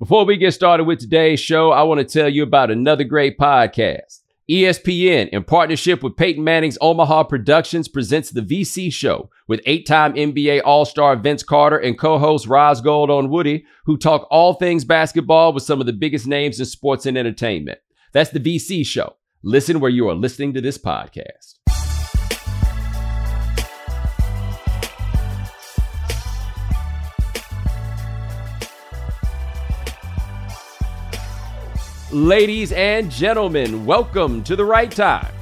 Before we get started with today's show, I want to tell you about another great podcast. ESPN, in partnership with Peyton Manning's Omaha Productions, presents The VC Show with eight time NBA All Star Vince Carter and co host Roz Gold-Onwude, who talk all things basketball with some of the biggest names in sports and entertainment. That's The VC Show. Listen where you are listening to this podcast. Ladies and gentlemen, welcome to the right time.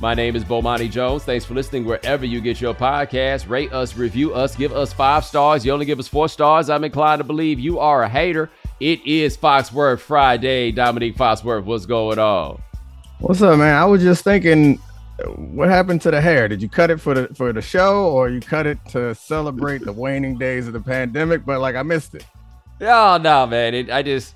My name is Bomani Jones. Thanks for listening wherever you get your podcast. Rate us, review us, give us five stars. You only give us four stars. I'm inclined to believe you are a hater. It is Foxworth Friday. Domonique Foxworth, what's going on? What's up, man? I was just thinking, what happened to the hair? Did you cut it for the for the show, or you cut it to celebrate the waning days of the pandemic? But like, I missed it. Oh no, man! It, I just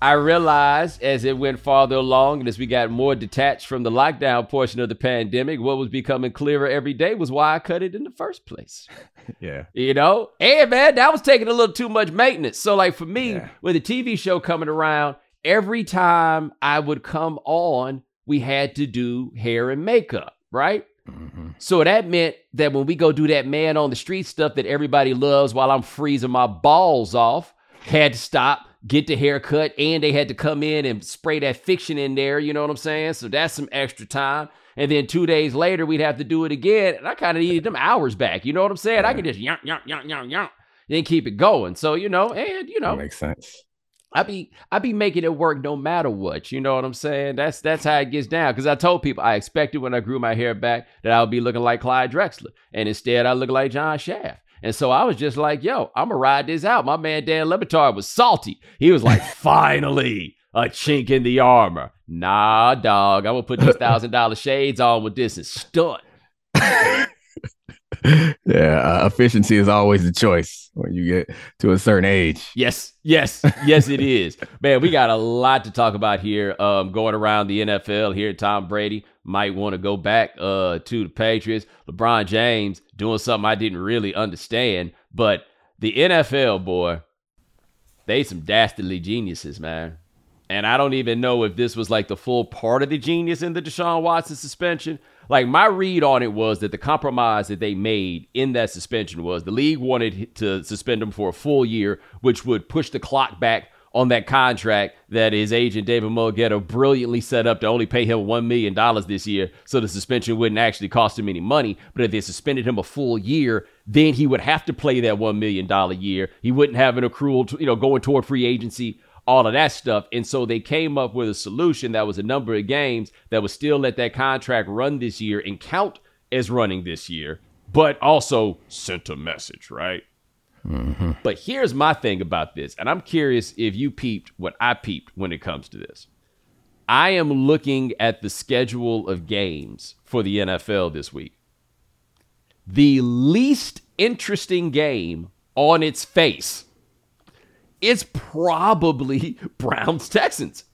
I realized as it went farther along and as we got more detached from the lockdown portion of the pandemic, what was becoming clearer every day was why I cut it in the first place. yeah. You know? And man, that was taking a little too much maintenance. So, like for me, Yeah. with the TV show coming around, every time I would come on, we had to do hair and makeup, right? Mhm. So that meant that when we go do that man on the street stuff that everybody loves while I'm freezing my balls off, had to stop, get the haircut, and they had to come in and spray that fiction in there. You know what I'm saying? So that's some extra time. And then two days later, we'd have to do it again. And I kind of needed them hours back. You know what I'm saying? I could just yonk, yonk, yonk, yonk, yonk, then keep it going. So, you know, and, you know, That makes sense. I be I be making it work no matter what. You know what I'm saying? That's that's how it gets down. Because I told people I expected when I grew my hair back that I would be looking like Clyde Drexler, and instead I look like John Shaft. And so I was just like, "Yo, I'm gonna ride this out." My man Dan Le Batard was salty. He was like, "Finally, a chink in the armor." Nah, dog. I'm gonna put these thousand dollar shades on with this and stunt. yeah, uh, efficiency is always the choice when you get to a certain age. Yes, yes, yes, it is. Man, we got a lot to talk about here. Um, going around the NFL here, Tom Brady might want to go back uh to the Patriots. LeBron James doing something I didn't really understand, but the NFL boy, they some dastardly geniuses, man. And I don't even know if this was like the full part of the genius in the Deshaun Watson suspension. Like my read on it was that the compromise that they made in that suspension was the league wanted to suspend him for a full year, which would push the clock back on that contract that his agent David Mulugheta brilliantly set up to only pay him one million dollars this year, so the suspension wouldn't actually cost him any money. But if they suspended him a full year, then he would have to play that one million dollar year. He wouldn't have an accrual, to, you know, going toward free agency all of that stuff. And so they came up with a solution that was a number of games that would still let that contract run this year and count as running this year, but also sent a message, right? But here's my thing about this, and I'm curious if you peeped what I peeped when it comes to this. I am looking at the schedule of games for the NFL this week. The least interesting game on its face is probably Browns Texans.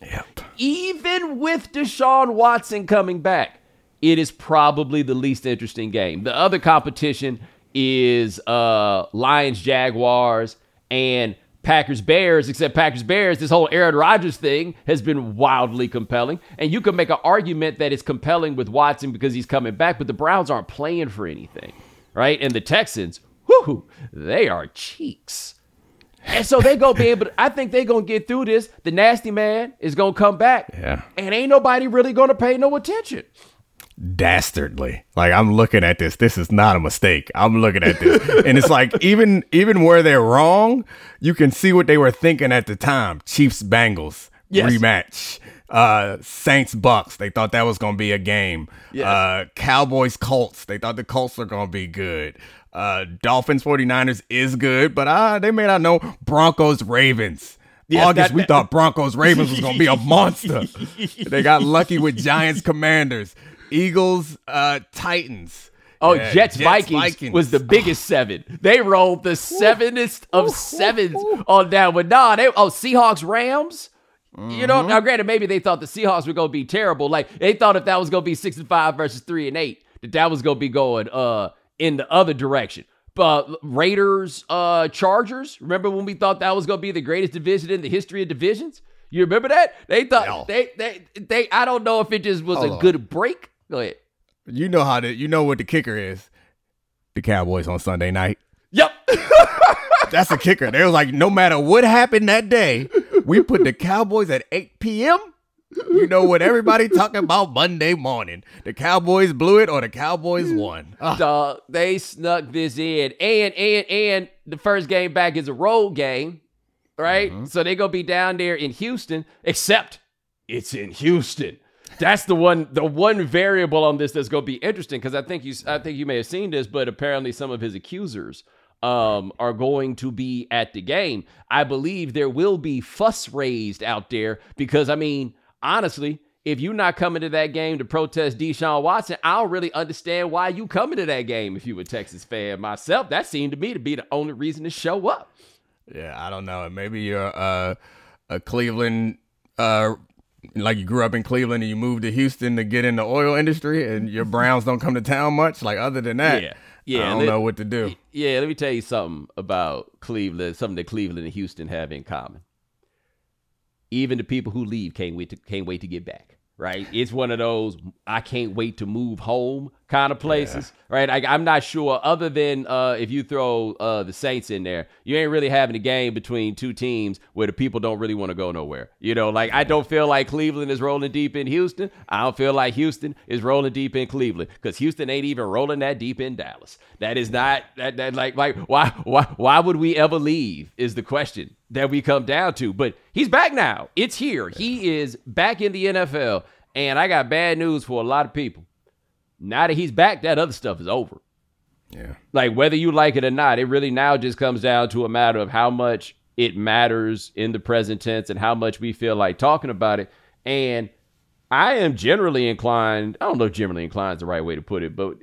Yep. Even with Deshaun Watson coming back, it is probably the least interesting game. The other competition is uh, Lions Jaguars and Packers Bears, except Packers Bears, this whole Aaron Rodgers thing has been wildly compelling. And you can make an argument that it's compelling with Watson because he's coming back, but the Browns aren't playing for anything, right? And the Texans, whoo, they are cheeks. And so they gonna be able to, I think they're gonna get through this. The nasty man is gonna come back. Yeah. And ain't nobody really gonna pay no attention. Dastardly. Like I'm looking at this. This is not a mistake. I'm looking at this. and it's like even even where they're wrong, you can see what they were thinking at the time. Chiefs Bengals Yes. rematch. Uh Saints Bucks. They thought that was gonna be a game. Yes. Uh Cowboys Colts. They thought the Colts were gonna be good. Uh Dolphins 49ers is good, but uh they may not know Broncos Ravens. Yes, August, that- we thought Broncos Ravens was gonna be a monster. they got lucky with Giants Commanders, Eagles uh Titans. Oh, Yeah, Jets, Vikings, was the biggest seven. They rolled the sevenest of sevens on that one. Nah, they oh Seahawks Rams. You know, now granted, maybe they thought the Seahawks were gonna be terrible. Like they thought if that was gonna be six and five versus three and eight, that that was gonna be going uh in the other direction. uh, Raiders, uh, Chargers. Remember when we thought that was going to be the greatest division in the history of divisions? You remember that? They thought No. they they they. I don't know if it just was Hold a on. good break. Go ahead. You know how the you know what the kicker is. The Cowboys on Sunday night. Yep. That's the kicker. They was like, no matter what happened that day, we put the Cowboys at 8 p.m. You know what everybody talking about Monday morning. The Cowboys blew it or the Cowboys won. Ah, Dog, they snuck this in, and and and the first game back is a road game, right? So they gonna be down there in Houston, except it's in Houston. That's the one, the one variable on this that's gonna be interesting because I think you, I think you may have seen this, but apparently some of his accusers um, are going to be at the game. I believe there will be fuss raised out there because I mean, honestly, if you're not coming to that game to protest Deshaun Watson, I don't really understand why you coming to that game if you a Texas fan. Myself, that seemed to me to be the only reason to show up. yeah, I don't know. Maybe you're uh, a Cleveland, uh, like you grew up in Cleveland and you moved to Houston to get in the oil industry and your Browns don't come to town much. Like, other than that, Yeah. Yeah, I don't let- know what to do. Yeah, let me tell you something about Cleveland, something that Cleveland and Houston have in common. Even the people who leave can't wait to can't wait to get back. Right? It's one of those I can't wait to move home kind of places. Right? I, I'm not sure. Other than uh, if you throw uh, the Saints in there, you ain't really having a game between two teams where the people don't really want to go nowhere. You know, like I don't feel like Cleveland is rolling deep in Houston. I don't feel like Houston is rolling deep in Cleveland because Houston ain't even rolling that deep in Dallas. That is not that, that like like why why why would we ever leave is the question that we come down to. But he's back now. It's here. He is back in the NFL. And I got bad news for a lot of people. Now that he's back, that other stuff is over. Yeah. Like whether you like it or not, it really now just comes down to a matter of how much it matters in the present tense and how much we feel like talking about it. And I am generally inclined, I don't know if generally inclined is the right way to put it, but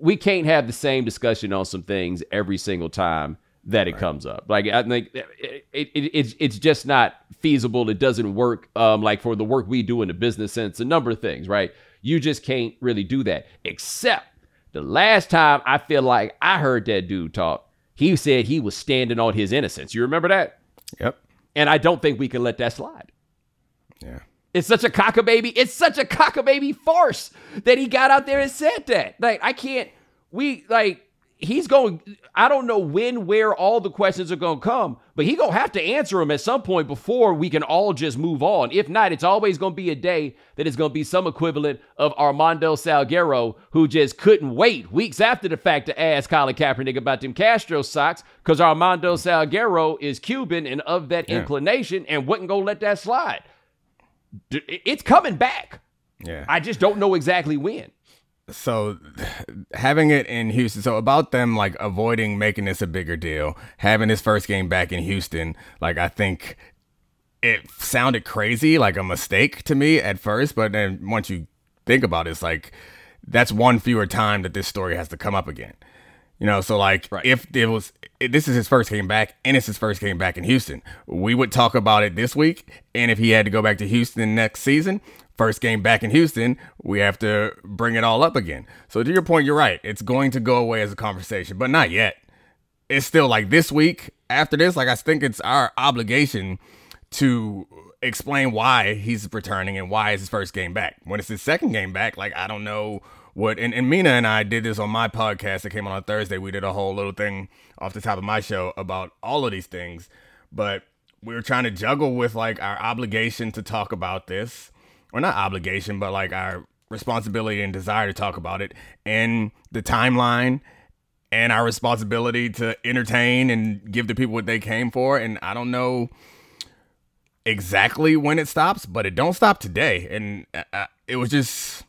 we, can't have the same discussion on some things every single time that it comes up. Like I think it, it, it, it's it's just not feasible. It doesn't work. Um, like for the work we do in the business sense, a number of things, right? You just can't really do that. Except the last time I feel like I heard that dude talk, he said he was standing on his innocence. You remember that? Yep. And I don't think we can let that slide. Yeah. It's such a cockababy. It's such a cockababy farce that he got out there and said that. Like, I can't, we, like, he's going, I don't know when, where all the questions are going to come, but he going to have to answer them at some point before we can all just move on. If not, it's always going to be a day that is going to be some equivalent of Armando Salguero, who just couldn't wait weeks after the fact to ask Colin Kaepernick about them Castro socks because Armando Salguero is Cuban and of that Yeah. inclination and wouldn't go let that slide. It's coming back. Yeah. I just don't know exactly when. So having it in Houston, so about them like avoiding making this a bigger deal, having his first game back in Houston, like I think it sounded crazy, like a mistake to me at first, but then once you think about it, it's like that's one fewer time that this story has to come up again. You know, so like Right. if it was if this is his first game back and it's his first game back in Houston, we would talk about it this week. And if he had to go back to Houston next season, first game back in Houston, we have to bring it all up again. So to your point, you're right. It's going to go away as a conversation, but not yet. It's still like this week after this, like I think it's our obligation to explain why he's returning and why it's his first game back. When it's his second game back, like I don't know what and, and Mina and I did this on my podcast that came on on Thursday. We did a whole little thing off the top of my show about all of these things. But we were trying to juggle with like our obligation to talk about this. Or not obligation, but like our responsibility and desire to talk about it and the timeline and our responsibility to entertain and give the people what they came for. And I don't know exactly when it stops, but it don't stop today. And uh, uh, it was just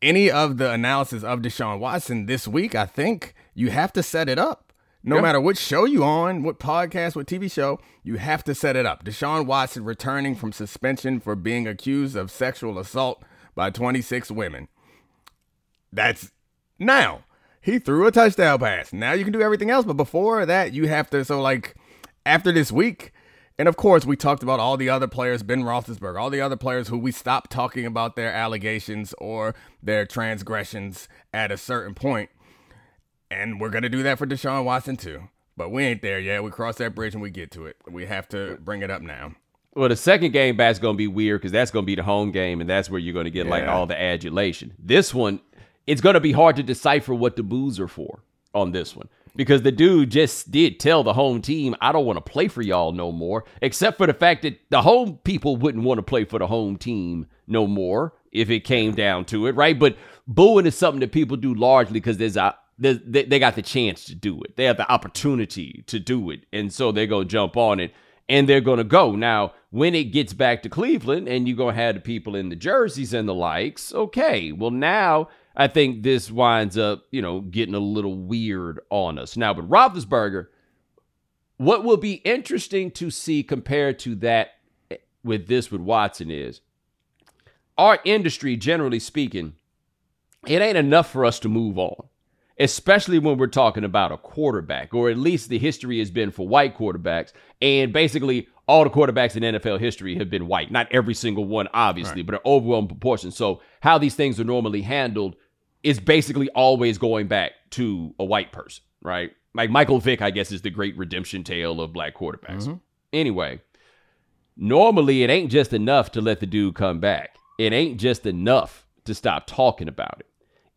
any of the analysis of Deshaun Watson this week. I think you have to set it up. No matter what show you on, what podcast, what TV show, you have to set it up. Deshaun Watson returning from suspension for being accused of sexual assault by 26 women. That's now. He threw a touchdown pass. Now you can do everything else, but before that, you have to. So, like, after this week, and of course, we talked about all the other players, Ben Roethlisberger, all the other players who we stopped talking about their allegations or their transgressions at a certain point. And we're gonna do that for Deshaun Watson too. But we ain't there yet. We cross that bridge and we get to it. We have to bring it up now. Well, the second game back's going to be weird because that's going to be the home game, and that's where you're going to get like all the adulation. This one, it's going to be hard to decipher what the boos are for on this one because the dude just did tell the home team, "I don't want to play for y'all no more," except for the fact that the home people wouldn't want to play for the home team no more if it came down to it, right? But booing is something that people do largely because there's a they, they got the chance to do it. They have the opportunity to do it, and so they're gonna jump on it and they're going to go. Now, when it gets back to Cleveland and you're going to have the people in the jerseys and the likes, okay, well, now I think this winds up, you know, getting a little weird on us. Now, but Roethlisberger, what will be interesting to see compared to that eh, with this with Watson is our industry, generally speaking, it ain't enough for us to move on especially when we're talking about a quarterback, or at least the history has been for white quarterbacks. And basically, all the quarterbacks in NFL history have been white. Not every single one, obviously, but an overwhelming proportion. So, how these things are normally handled is basically always going back to a white person, right? Like Michael Vick, I guess, is the great redemption tale of black quarterbacks. Mm-hmm. Anyway, normally it ain't just enough to let the dude come back. It ain't just enough to stop talking about it.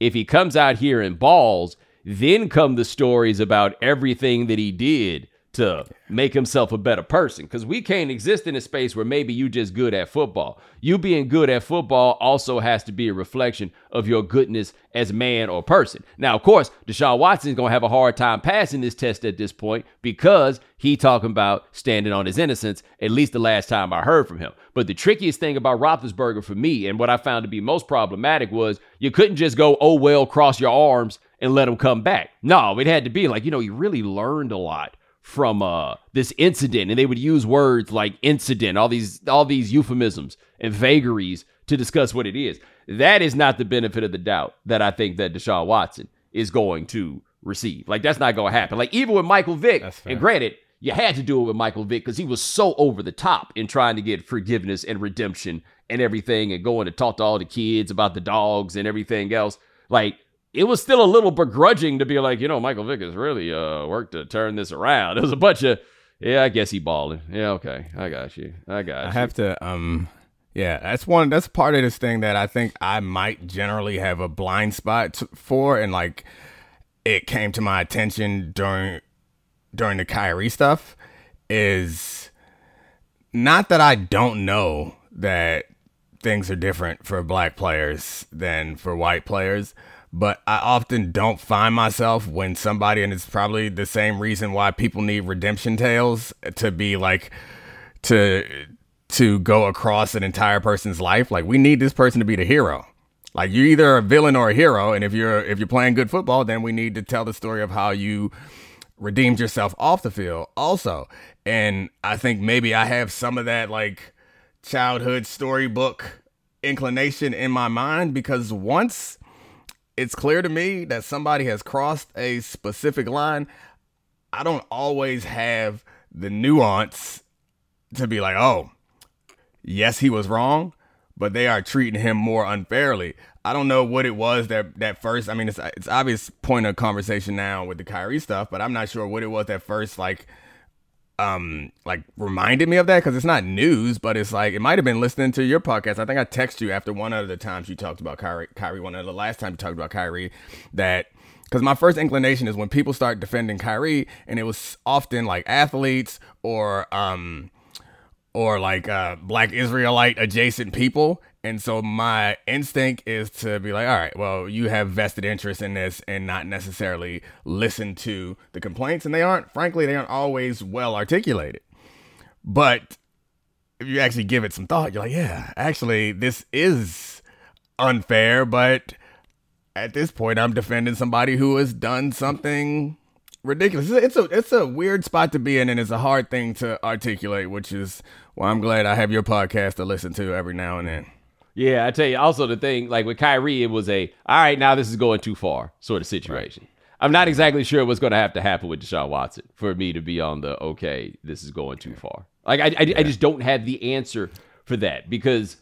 If he comes out here and balls, then come the stories about everything that he did to make himself a better person. Because we can't exist in a space where maybe you just good at football. You being good at football also has to be a reflection of your goodness as man or person. Now, of course, Deshaun Watson's gonna have a hard time passing this test at this point because he talking about standing on his innocence. At least the last time I heard from him. But the trickiest thing about Roethlisberger for me, and what I found to be most problematic, was you couldn't just go, "Oh well," cross your arms and let him come back. No, it had to be like, you know, he really learned a lot from uh this incident and they would use words like incident all these all these euphemisms and vagaries to discuss what it is. That is not the benefit of the doubt that i think that deshaun watson is going to receive. Like that's not going to happen. Like even with michael vick and granted you had to do it with michael vick because he was so over the top in trying to get forgiveness and redemption and everything and going to talk to all the kids about the dogs and everything else. Like it was still a little begrudging to be like, you know, Michael Vick has really uh worked to turn this around. It was a bunch of, yeah, I guess he balling. Yeah, okay, I got you. I got you. I you. have to um yeah, that's one that's part of this thing that I think I might generally have a blind spot t- for and like it came to my attention during during the Kyrie stuff is not that I don't know that things are different for black players than for white players, but I often don't find myself when somebody, and it's probably the same reason why people need redemption tales to be like, to to go across an entire person's life. Like we need this person to be the hero. Like you're either a villain or a hero, and if you're if you're playing good football, then we need to tell the story of how you redeemed yourself off the field also. And I think maybe I have some of that like childhood storybook inclination in my mind because once it's clear to me that somebody has crossed a specific line, I don't always have the nuance to be like, oh, yes, he was wrong, but they are treating him more unfairly. I don't know what it was that that first. I mean, it's it's obvious point of conversation now with the Kyrie stuff, but I'm not sure what it was that first like um like reminded me of that because it's not news, but it's like it might have been listening to your podcast. I think I texted you after one of the times you talked about Kyrie. Kyrie, one of the last time you talked about Kyrie, that because my first inclination is when people start defending Kyrie, and it was often like athletes or um or like uh black Israelite adjacent people. And so my instinct is to be like, all right, well, you have vested interest in this and not necessarily listen to the complaints. And they aren't, frankly, they aren't always well articulated. But if you actually give it some thought, you're like, yeah, actually, this is unfair. But at this point, I'm defending somebody who has done something ridiculous. It's a it's a weird spot to be in, and it's a hard thing to articulate, which is why I'm glad I have your podcast to listen to every now and then. Yeah, I tell you. Also, the thing like with Kyrie, it was a all right. Now this is going too far sort of situation. I'm not exactly sure what's going to have to happen with Deshaun Watson for me to be on the okay. This is going too far. Like I, I, I just don't have the answer for that because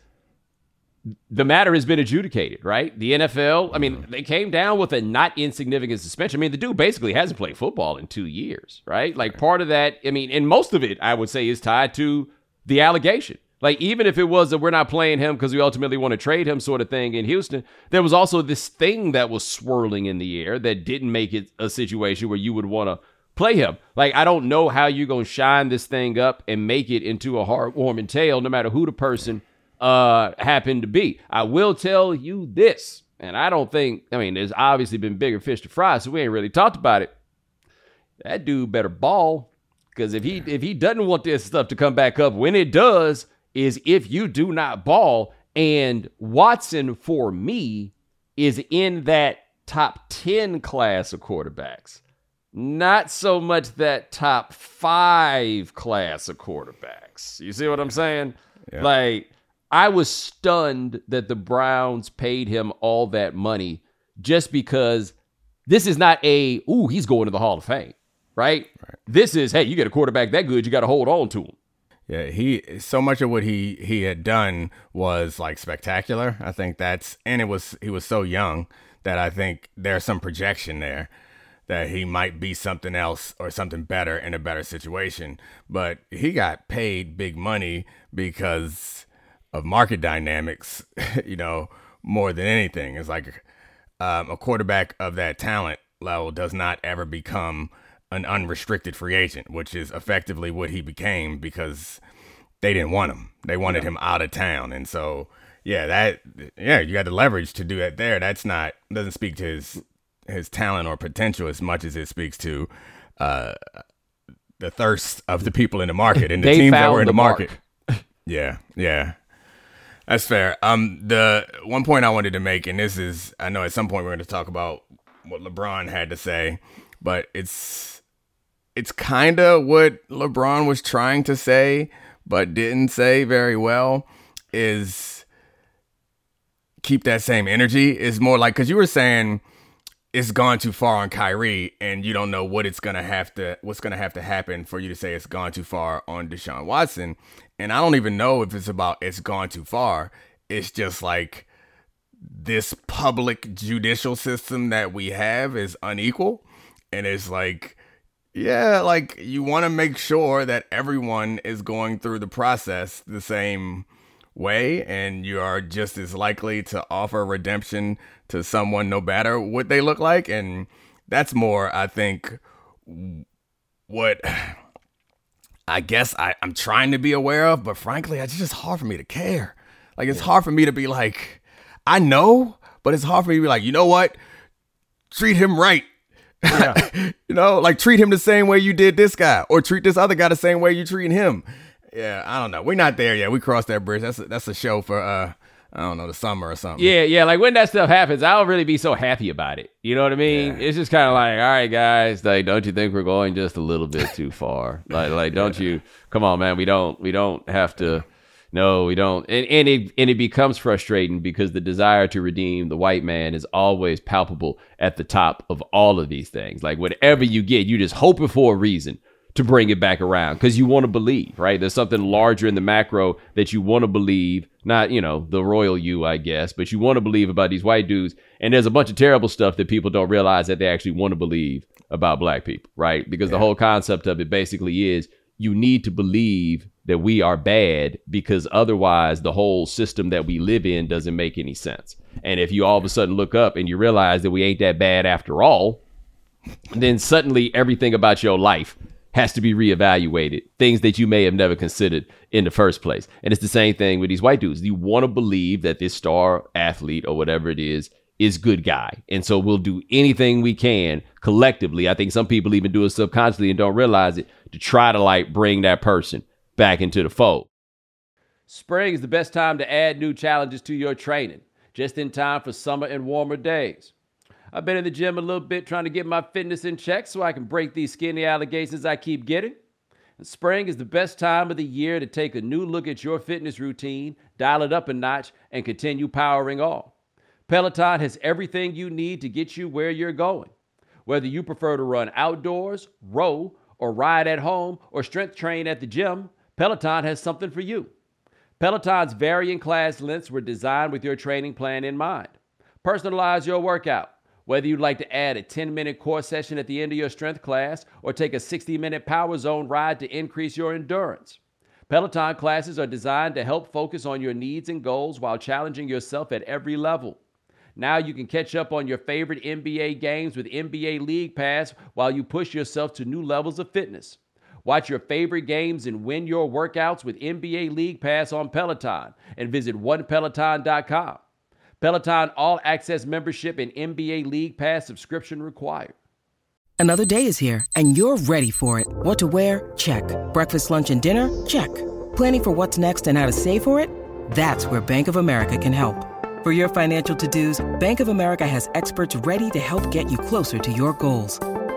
the matter has been adjudicated, right? The NFL, I mean, mm-hmm. they came down with a not insignificant suspension. I mean, the dude basically hasn't played football in two years, right? Like part of that, I mean, and most of it, I would say, is tied to the allegation. Like, even if it was that we're not playing him because we ultimately want to trade him, sort of thing in Houston, there was also this thing that was swirling in the air that didn't make it a situation where you would want to play him. Like, I don't know how you're going to shine this thing up and make it into a heartwarming tale, no matter who the person uh happened to be. I will tell you this, and I don't think I mean there's obviously been bigger fish to fry, so we ain't really talked about it. That dude better ball. Because if he if he doesn't want this stuff to come back up, when it does, is if you do not ball. And Watson, for me, is in that top 10 class of quarterbacks. Not so much that top five class of quarterbacks. You see what I'm saying? Yeah. Like, I was stunned that the Browns paid him all that money just because this is not a, ooh, he's going to the Hall of Fame, right? right. This is, hey, you get a quarterback that good, you got to hold on to him. Yeah, he so much of what he he had done was like spectacular. I think that's and it was he was so young that I think there's some projection there that he might be something else or something better in a better situation. But he got paid big money because of market dynamics, you know, more than anything. It's like um, a quarterback of that talent level does not ever become an unrestricted free agent, which is effectively what he became because they didn't want him. They wanted yeah. him out of town. And so, yeah, that, yeah, you got the leverage to do that there. That's not, doesn't speak to his, his talent or potential as much as it speaks to, uh, the thirst of the people in the market and the teams that were in the, the market. yeah, yeah. That's fair. Um, the one point I wanted to make, and this is, I know at some point we're going to talk about what LeBron had to say, but it's, it's kind of what LeBron was trying to say, but didn't say very well. Is keep that same energy. Is more like because you were saying it's gone too far on Kyrie, and you don't know what it's gonna have to what's gonna have to happen for you to say it's gone too far on Deshaun Watson. And I don't even know if it's about it's gone too far. It's just like this public judicial system that we have is unequal. And it's like, yeah, like you want to make sure that everyone is going through the process the same way and you are just as likely to offer redemption to someone no matter what they look like. And that's more, I think, what I guess I, I'm trying to be aware of, but frankly, it's just hard for me to care. Like it's hard for me to be like, I know, but it's hard for me to be like, you know what? Treat him right. Yeah. you know, like treat him the same way you did this guy, or treat this other guy the same way you're treating him. Yeah, I don't know. We're not there yet. We crossed that bridge. That's a, that's a show for uh I don't know, the summer or something. Yeah, yeah. Like when that stuff happens, I don't really be so happy about it. You know what I mean? Yeah. It's just kind of like, all right, guys, like, don't you think we're going just a little bit too far? like, like, don't yeah. you? Come on, man. We don't, we don't have to. No, we don't. And and it and it becomes frustrating because the desire to redeem the white man is always palpable at the top of all of these things. Like whatever you get, you're just hoping for a reason to bring it back around because you want to believe, right? There's something larger in the macro that you want to believe, not, you know, the royal you, I guess, but you want to believe about these white dudes. And there's a bunch of terrible stuff that people don't realize that they actually want to believe about black people, right? Because yeah. the whole concept of it basically is you need to believe that we are bad because otherwise the whole system that we live in doesn't make any sense. And if you all of a sudden look up and you realize that we ain't that bad after all, then suddenly everything about your life has to be reevaluated. Things that you may have never considered in the first place. And it's the same thing with these white dudes. You want to believe that this star athlete or whatever it is is good guy. And so we'll do anything we can collectively. I think some people even do it subconsciously and don't realize it to try to like bring that person back into the fold. Spring is the best time to add new challenges to your training, just in time for summer and warmer days. I've been in the gym a little bit trying to get my fitness in check so I can break these skinny allegations I keep getting. And spring is the best time of the year to take a new look at your fitness routine, dial it up a notch, and continue powering on. Peloton has everything you need to get you where you're going. Whether you prefer to run outdoors, row, or ride at home, or strength train at the gym, Peloton has something for you. Peloton's varying class lengths were designed with your training plan in mind. Personalize your workout. Whether you'd like to add a 10 minute core session at the end of your strength class or take a 60 minute power zone ride to increase your endurance. Peloton classes are designed to help focus on your needs and goals while challenging yourself at every level. Now you can catch up on your favorite NBA games with NBA League Pass while you push yourself to new levels of fitness. Watch your favorite games and win your workouts with NBA League Pass on Peloton and visit onepeloton.com. Peloton All Access membership and NBA League Pass subscription required. Another day is here and you're ready for it. What to wear? Check. Breakfast, lunch, and dinner? Check. Planning for what's next and how to save for it? That's where Bank of America can help. For your financial to-dos, Bank of America has experts ready to help get you closer to your goals.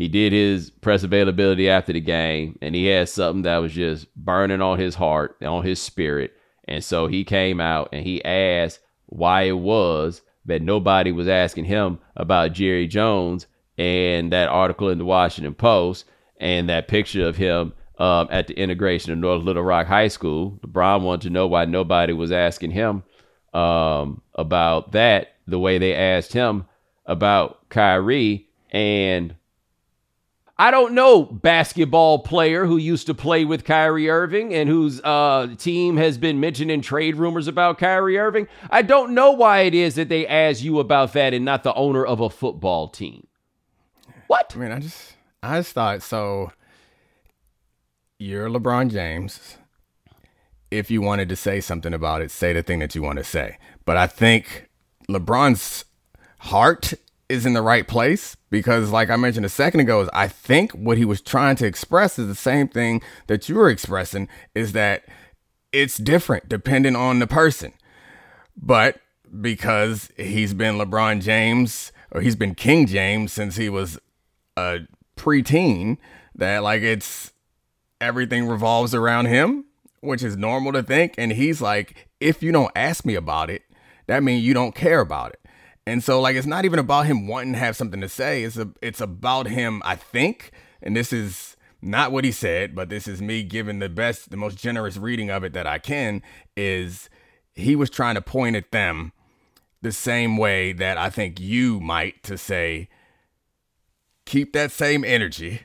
he did his press availability after the game, and he had something that was just burning on his heart, on his spirit. And so he came out and he asked why it was that nobody was asking him about Jerry Jones and that article in the Washington Post and that picture of him um, at the integration of North Little Rock High School. LeBron wanted to know why nobody was asking him um, about that the way they asked him about Kyrie. And I don't know basketball player who used to play with Kyrie Irving and whose uh, team has been mentioned in trade rumors about Kyrie Irving. I don't know why it is that they ask you about that and not the owner of a football team. What? I mean, I just, I just thought so. You're LeBron James. If you wanted to say something about it, say the thing that you want to say. But I think LeBron's heart is in the right place because like I mentioned a second ago is I think what he was trying to express is the same thing that you were expressing is that it's different depending on the person. But because he's been LeBron James or he's been King James since he was a preteen that like it's everything revolves around him, which is normal to think and he's like if you don't ask me about it, that means you don't care about it. And so like it's not even about him wanting to have something to say. It's a it's about him, I think, and this is not what he said, but this is me giving the best, the most generous reading of it that I can, is he was trying to point at them the same way that I think you might to say, keep that same energy.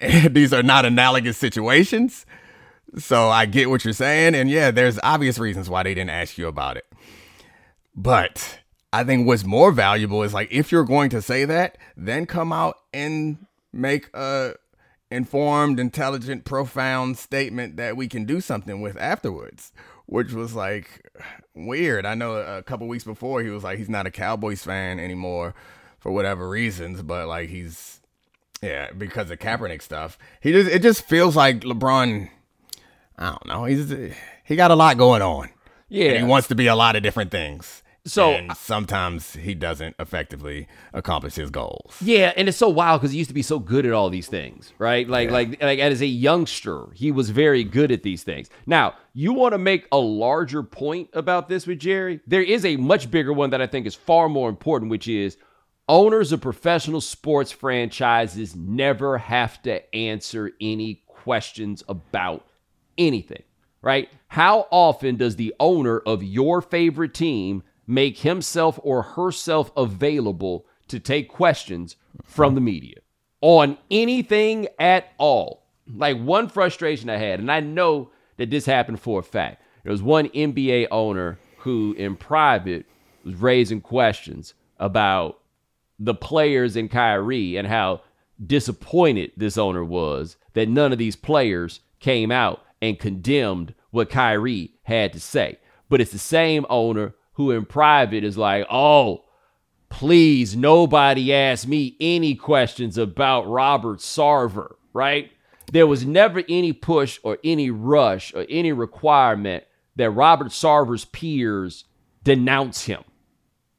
These are not analogous situations. So I get what you're saying. And yeah, there's obvious reasons why they didn't ask you about it. But I think what's more valuable is like if you're going to say that, then come out and make a informed, intelligent, profound statement that we can do something with afterwards. Which was like weird. I know a couple weeks before he was like he's not a Cowboys fan anymore for whatever reasons, but like he's yeah because of Kaepernick stuff. He just it just feels like LeBron. I don't know. He's he got a lot going on. Yeah, he wants to be a lot of different things. So and sometimes he doesn't effectively accomplish his goals. Yeah, and it's so wild because he used to be so good at all these things, right? Like, yeah. like, like as a youngster, he was very good at these things. Now, you want to make a larger point about this with Jerry? There is a much bigger one that I think is far more important, which is owners of professional sports franchises never have to answer any questions about anything, right? How often does the owner of your favorite team make himself or herself available to take questions from the media on anything at all. Like one frustration I had, and I know that this happened for a fact. There was one NBA owner who, in private, was raising questions about the players in Kyrie and how disappointed this owner was that none of these players came out and condemned what Kyrie had to say. But it's the same owner who in private is like, oh, please, nobody ask me any questions about Robert Sarver, right? There was never any push or any rush or any requirement that Robert Sarver's peers denounce him,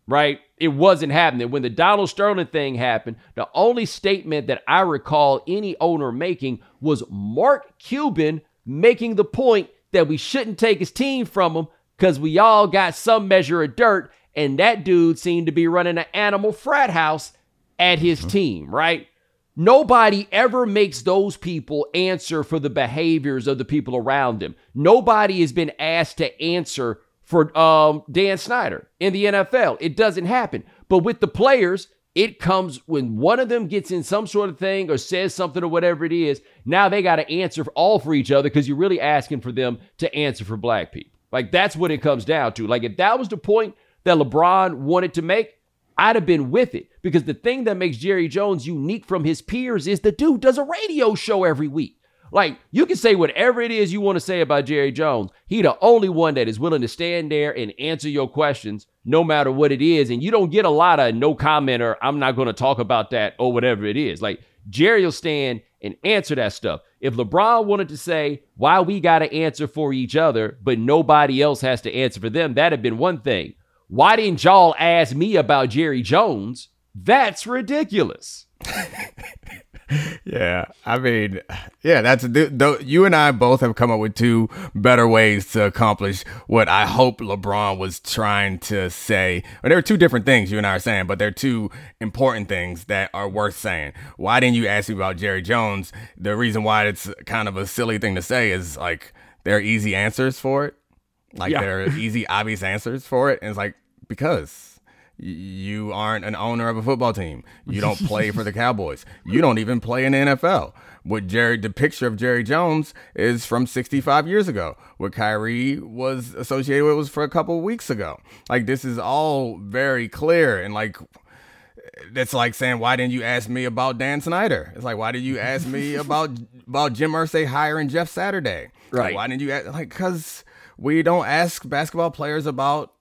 right? It wasn't happening. When the Donald Sterling thing happened, the only statement that I recall any owner making was Mark Cuban making the point that we shouldn't take his team from him because we all got some measure of dirt. And that dude seemed to be running an animal frat house at his mm-hmm. team, right? Nobody ever makes those people answer for the behaviors of the people around them. Nobody has been asked to answer for um, Dan Snyder in the NFL. It doesn't happen. But with the players, it comes when one of them gets in some sort of thing or says something or whatever it is. Now they got to answer all for each other because you're really asking for them to answer for black people. Like that's what it comes down to. Like if that was the point that LeBron wanted to make, I'd have been with it because the thing that makes Jerry Jones unique from his peers is the dude does a radio show every week. Like, you can say whatever it is you want to say about Jerry Jones. He the only one that is willing to stand there and answer your questions no matter what it is. And you don't get a lot of no comment or I'm not going to talk about that or whatever it is. Like, Jerry will stand and answer that stuff. If LeBron wanted to say why we got to answer for each other, but nobody else has to answer for them, that'd have been one thing. Why didn't y'all ask me about Jerry Jones? That's ridiculous. yeah, I mean, yeah, that's you and I both have come up with two better ways to accomplish what I hope LeBron was trying to say. Well, there are two different things you and I are saying, but they're two important things that are worth saying. Why didn't you ask me about Jerry Jones? The reason why it's kind of a silly thing to say is like there are easy answers for it. Like yeah. there are easy, obvious answers for it. And it's like, because you aren't an owner of a football team. You don't play for the Cowboys. You don't even play in the NFL. What Jerry, the picture of Jerry Jones is from 65 years ago. What Kyrie was associated with was for a couple weeks ago. Like this is all very clear and like that's like saying why didn't you ask me about Dan Snyder? It's like why did you ask me about about Jim Irsay hiring Jeff Saturday? Right. Like, why didn't you ask, like cuz we don't ask basketball players about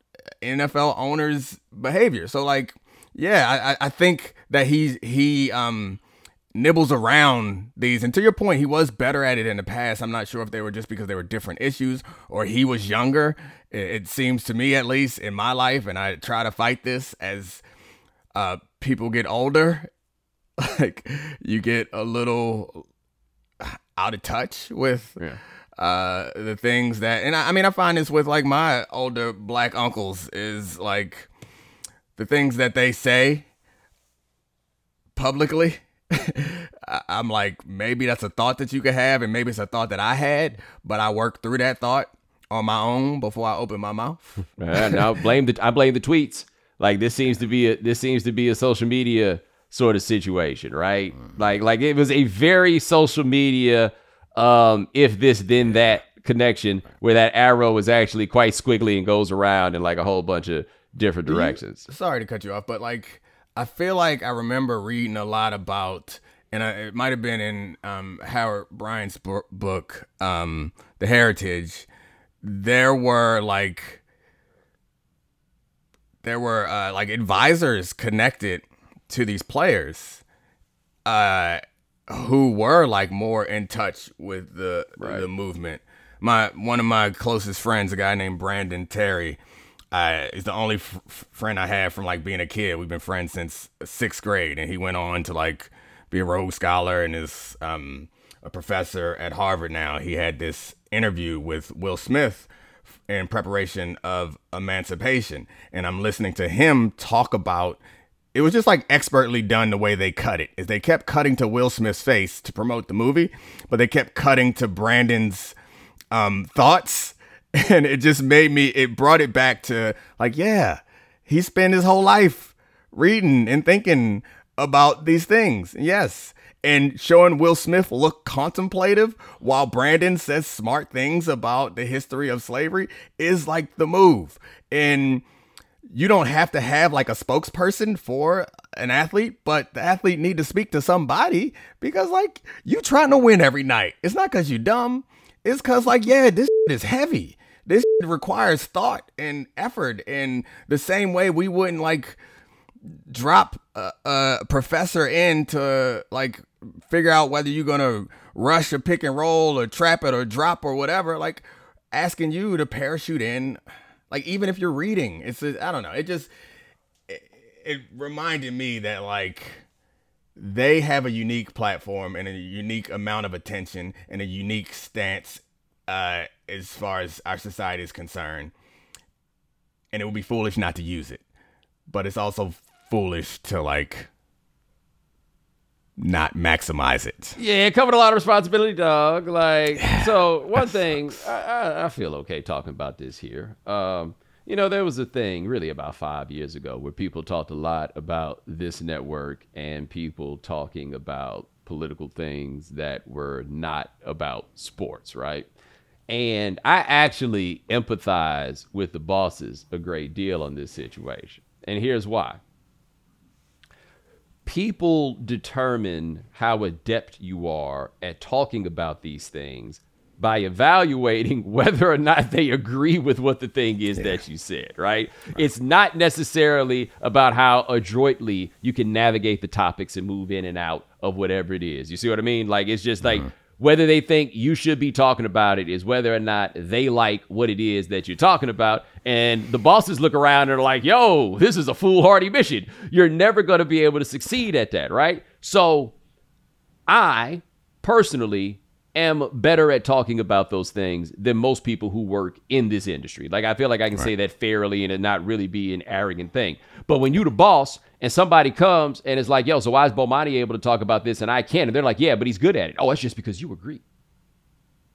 NFL owners' behavior. So like, yeah, I, I think that he he um nibbles around these. And to your point, he was better at it in the past. I'm not sure if they were just because they were different issues or he was younger. It, seems to me, at least in my life, and I try to fight this as uh, people get older. Like you get a little out of touch with. Yeah uh, the things that, and I, I mean, I find this with like my older black uncles is like the things that they say publicly. I'm like, maybe that's a thought that you could have, and maybe it's a thought that I had, but I worked through that thought on my own before I opened my mouth. uh, now blame the I blame the tweets. Like this seems to be a this seems to be a social media sort of situation, right? Mm. Like like it was a very social media um, if this then that connection where that arrow is actually quite squiggly and goes around in like a whole bunch of different directions. You, sorry to cut you off, but like I feel like I remember reading a lot about, and I, it might have been in um, Howard Bryant's book, um, The Heritage. There were like there were uh, like advisors connected to these players. Uh, who were like more in touch with the right. the movement. My one of my closest friends, a guy named Brandon Terry, is the only f- friend I had from like being a kid. We've been friends since sixth grade, and he went on to like be a Rhodes Scholar and is um, a professor at Harvard now. He had this interview with Will Smith in preparation of Emancipation, and I'm listening to him talk about it was just like expertly done the way they cut it. Is they kept cutting to Will Smith's face to promote the movie, but they kept cutting to Brandon's um, thoughts, and it just made me. It brought it back to like, yeah, he spent his whole life reading and thinking about these things. Yes. And showing Will Smith look contemplative while Brandon says smart things about the history of slavery is like the move. And you don't have to have like a spokesperson for an athlete, but the athlete need to speak to somebody because like you trying to win every night. It's not because you dumb. It's because like yeah, this is heavy. This requires thought and effort and the same way we wouldn't like drop a, a professor in to like figure out whether you're gonna rush a pick and roll or trap it or drop or whatever. Like asking you to parachute in like even if you're reading, it's I don't know. It just it reminded me that like they have a unique platform and a unique amount of attention and a unique stance uh, as far as our society is concerned. And it would be foolish not to use it. But it's also foolish to like not maximize it. Yeah, it covered a lot of responsibility, dog. Like, so one thing, I, I, I feel okay talking about this here. Um, you know, there was a thing really about five years ago where people talked a lot about this network and people talking about political things that were not about sports, right? And I actually empathize with the bosses a great deal on this situation. And here's why people determine how adept you are at talking about these things by evaluating whether or not they agree with what the thing is yeah. that you said, right? right? It's not necessarily about how adroitly you can navigate the topics and move in and out of whatever it is. You see what I mean? Like, it's just like, mm-hmm. Whether they think you should be talking about it is whether or not they like what it is that you're talking about. And the bosses look around and are like, yo, this is a foolhardy mission. You're never going to be able to succeed at that, right? So I personally am better at talking about those things than most people who work in this industry. Like I feel like I can right. say that fairly and it not really be an arrogant thing. But when you the boss and somebody comes and is like, "Yo, so why is Bomani able to talk about this and I can't?" and they're like, "Yeah, but he's good at it." Oh, it's just because you agree.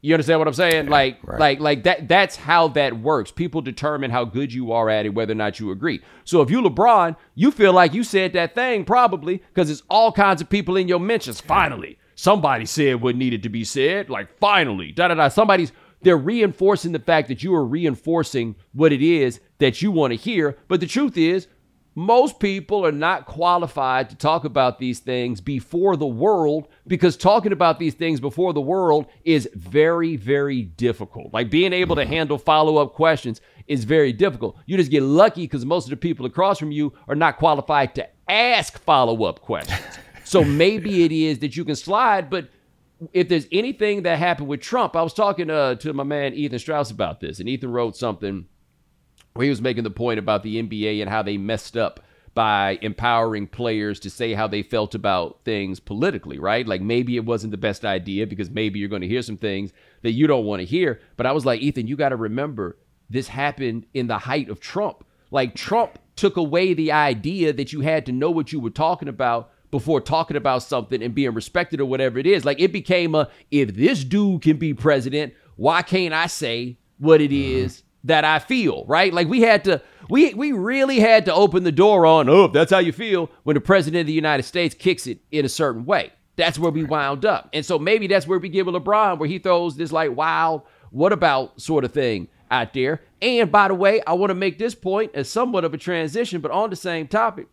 You understand what I'm saying? Like, right. like, like that. That's how that works. People determine how good you are at it, whether or not you agree. So if you LeBron, you feel like you said that thing probably because it's all kinds of people in your mentions. Finally, somebody said what needed to be said. Like finally, da da da. Somebody's they're reinforcing the fact that you are reinforcing what it is that you want to hear. But the truth is, most people are not qualified to talk about these things before the world because talking about these things before the world is very, very difficult. Like being able to handle follow up questions is very difficult. You just get lucky because most of the people across from you are not qualified to ask follow up questions. So maybe it is that you can slide, but if there's anything that happened with Trump, I was talking uh, to my man Ethan Strauss about this, and Ethan wrote something where he was making the point about the NBA and how they messed up by empowering players to say how they felt about things politically, right? Like maybe it wasn't the best idea because maybe you're going to hear some things that you don't want to hear. But I was like, Ethan, you got to remember this happened in the height of Trump. Like Trump took away the idea that you had to know what you were talking about before talking about something and being respected or whatever it is. Like it became a if this dude can be president, why can't I say what it mm-hmm. is that I feel, right? Like we had to we we really had to open the door on, oh, if that's how you feel when the president of the United States kicks it in a certain way. That's where we wound up. And so maybe that's where we give a LeBron where he throws this like wild, what about sort of thing out there. And by the way, I want to make this point as somewhat of a transition, but on the same topic.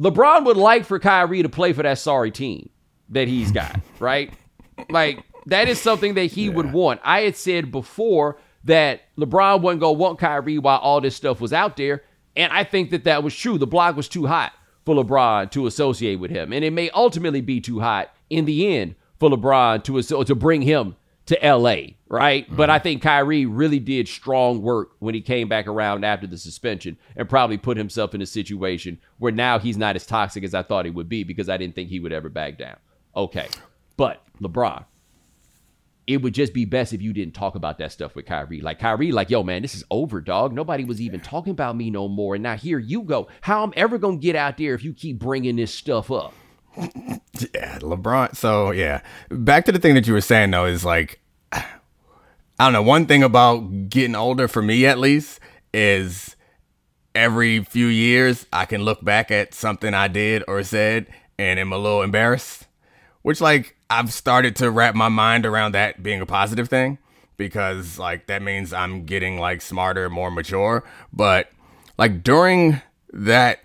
LeBron would like for Kyrie to play for that sorry team that he's got, right? Like that is something that he yeah. would want. I had said before that LeBron wasn't going to want Kyrie while all this stuff was out there. And I think that that was true. The block was too hot for LeBron to associate with him. And it may ultimately be too hot in the end for LeBron to, to bring him to LA, right? Mm-hmm. But I think Kyrie really did strong work when he came back around after the suspension and probably put himself in a situation where now he's not as toxic as I thought he would be because I didn't think he would ever back down. Okay. But LeBron, it would just be best if you didn't talk about that stuff with Kyrie. Like Kyrie, like, yo, man, this is over, dog. Nobody was even talking about me no more. And now here you go. How I'm ever gonna get out there if you keep bringing this stuff up? Yeah, LeBron. So yeah, back to the thing that you were saying though is like, I don't know. One thing about getting older, for me at least, is every few years I can look back at something I did or said and am a little embarrassed. Which like I've started to wrap my mind around that being a positive thing because like that means I'm getting like smarter, more mature. But like during that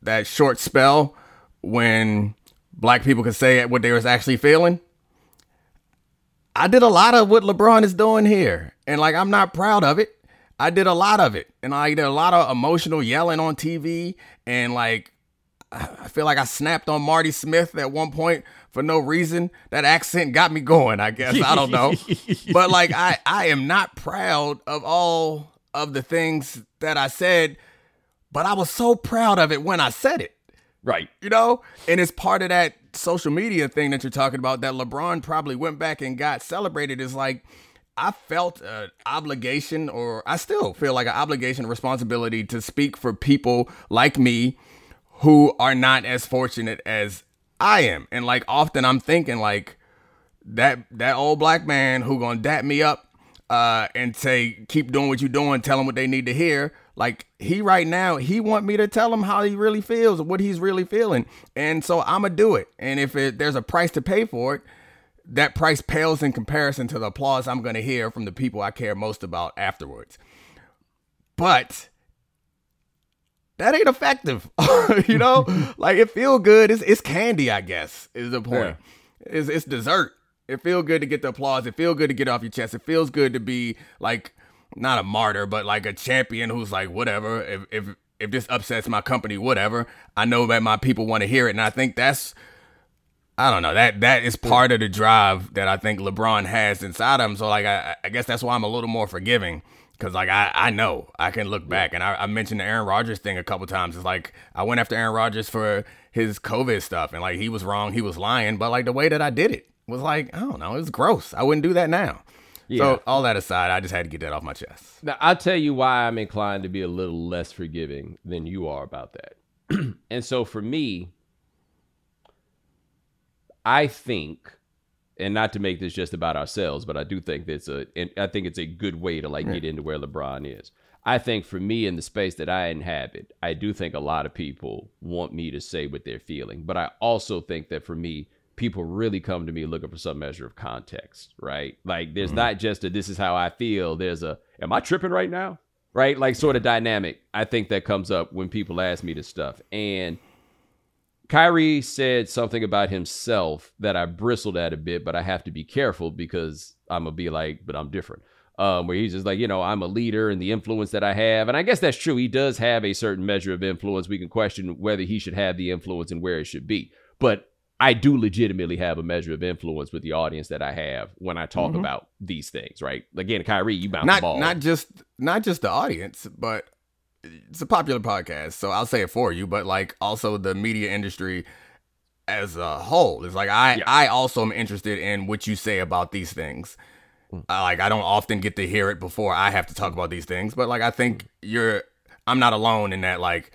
that short spell when black people could say what they was actually feeling, I did a lot of what LeBron is doing here. And like I'm not proud of it. I did a lot of it. And I did a lot of emotional yelling on TV and like I feel like I snapped on Marty Smith at one point for no reason. That accent got me going, I guess. I don't know. but like I I am not proud of all of the things that I said but I was so proud of it when I said it. Right. You know? And it's part of that social media thing that you're talking about that LeBron probably went back and got celebrated is like I felt an obligation or I still feel like an obligation responsibility to speak for people like me who are not as fortunate as I am. And like often I'm thinking like that that old black man who gonna dap me up uh, and say keep doing what you're doing, tell them what they need to hear. Like he right now, he want me to tell him how he really feels, what he's really feeling, and so I'ma do it. And if it, there's a price to pay for it, that price pales in comparison to the applause I'm gonna hear from the people I care most about afterwards. But that ain't effective. you know, like it feel good. It's it's candy, I guess, is the point. Yeah. It's it's dessert. It feel good to get the applause. It feel good to get off your chest. It feels good to be like not a martyr, but like a champion who's like whatever. If if if this upsets my company, whatever. I know that my people want to hear it, and I think that's I don't know that that is part of the drive that I think LeBron has inside him. So like I I guess that's why I'm a little more forgiving Cause like I, I know I can look back and I, I mentioned the Aaron Rodgers thing a couple times. It's like I went after Aaron Rodgers for his COVID stuff and like he was wrong, he was lying, but like the way that I did it was like I don't know, it was gross. I wouldn't do that now. Yeah. So all that aside, I just had to get that off my chest. Now I'll tell you why I'm inclined to be a little less forgiving than you are about that. and so for me, I think and not to make this just about ourselves, but I do think that's a, and I think it's a good way to like get into where LeBron is. I think for me in the space that I inhabit, I do think a lot of people want me to say what they're feeling, but I also think that for me, people really come to me looking for some measure of context, right? Like there's mm-hmm. not just a this is how I feel. There's a am I tripping right now? Right? Like sort of dynamic. I think that comes up when people ask me this stuff. And Kyrie said something about himself that I bristled at a bit, but I have to be careful because I'm gonna be like, but I'm different. Um, where he's just like, you know, I'm a leader and the influence that I have. And I guess that's true. He does have a certain measure of influence. We can question whether he should have the influence and where it should be. But I do legitimately have a measure of influence with the audience that I have when I talk mm-hmm. about these things, right? Again, Kyrie, you bounce not, the ball. Not just not just the audience, but it's a popular podcast, so I'll say it for you, but like also the media industry as a whole. It's like I yeah. I also am interested in what you say about these things. Mm. Uh, like I don't often get to hear it before I have to talk about these things, but like I think you're I'm not alone in that like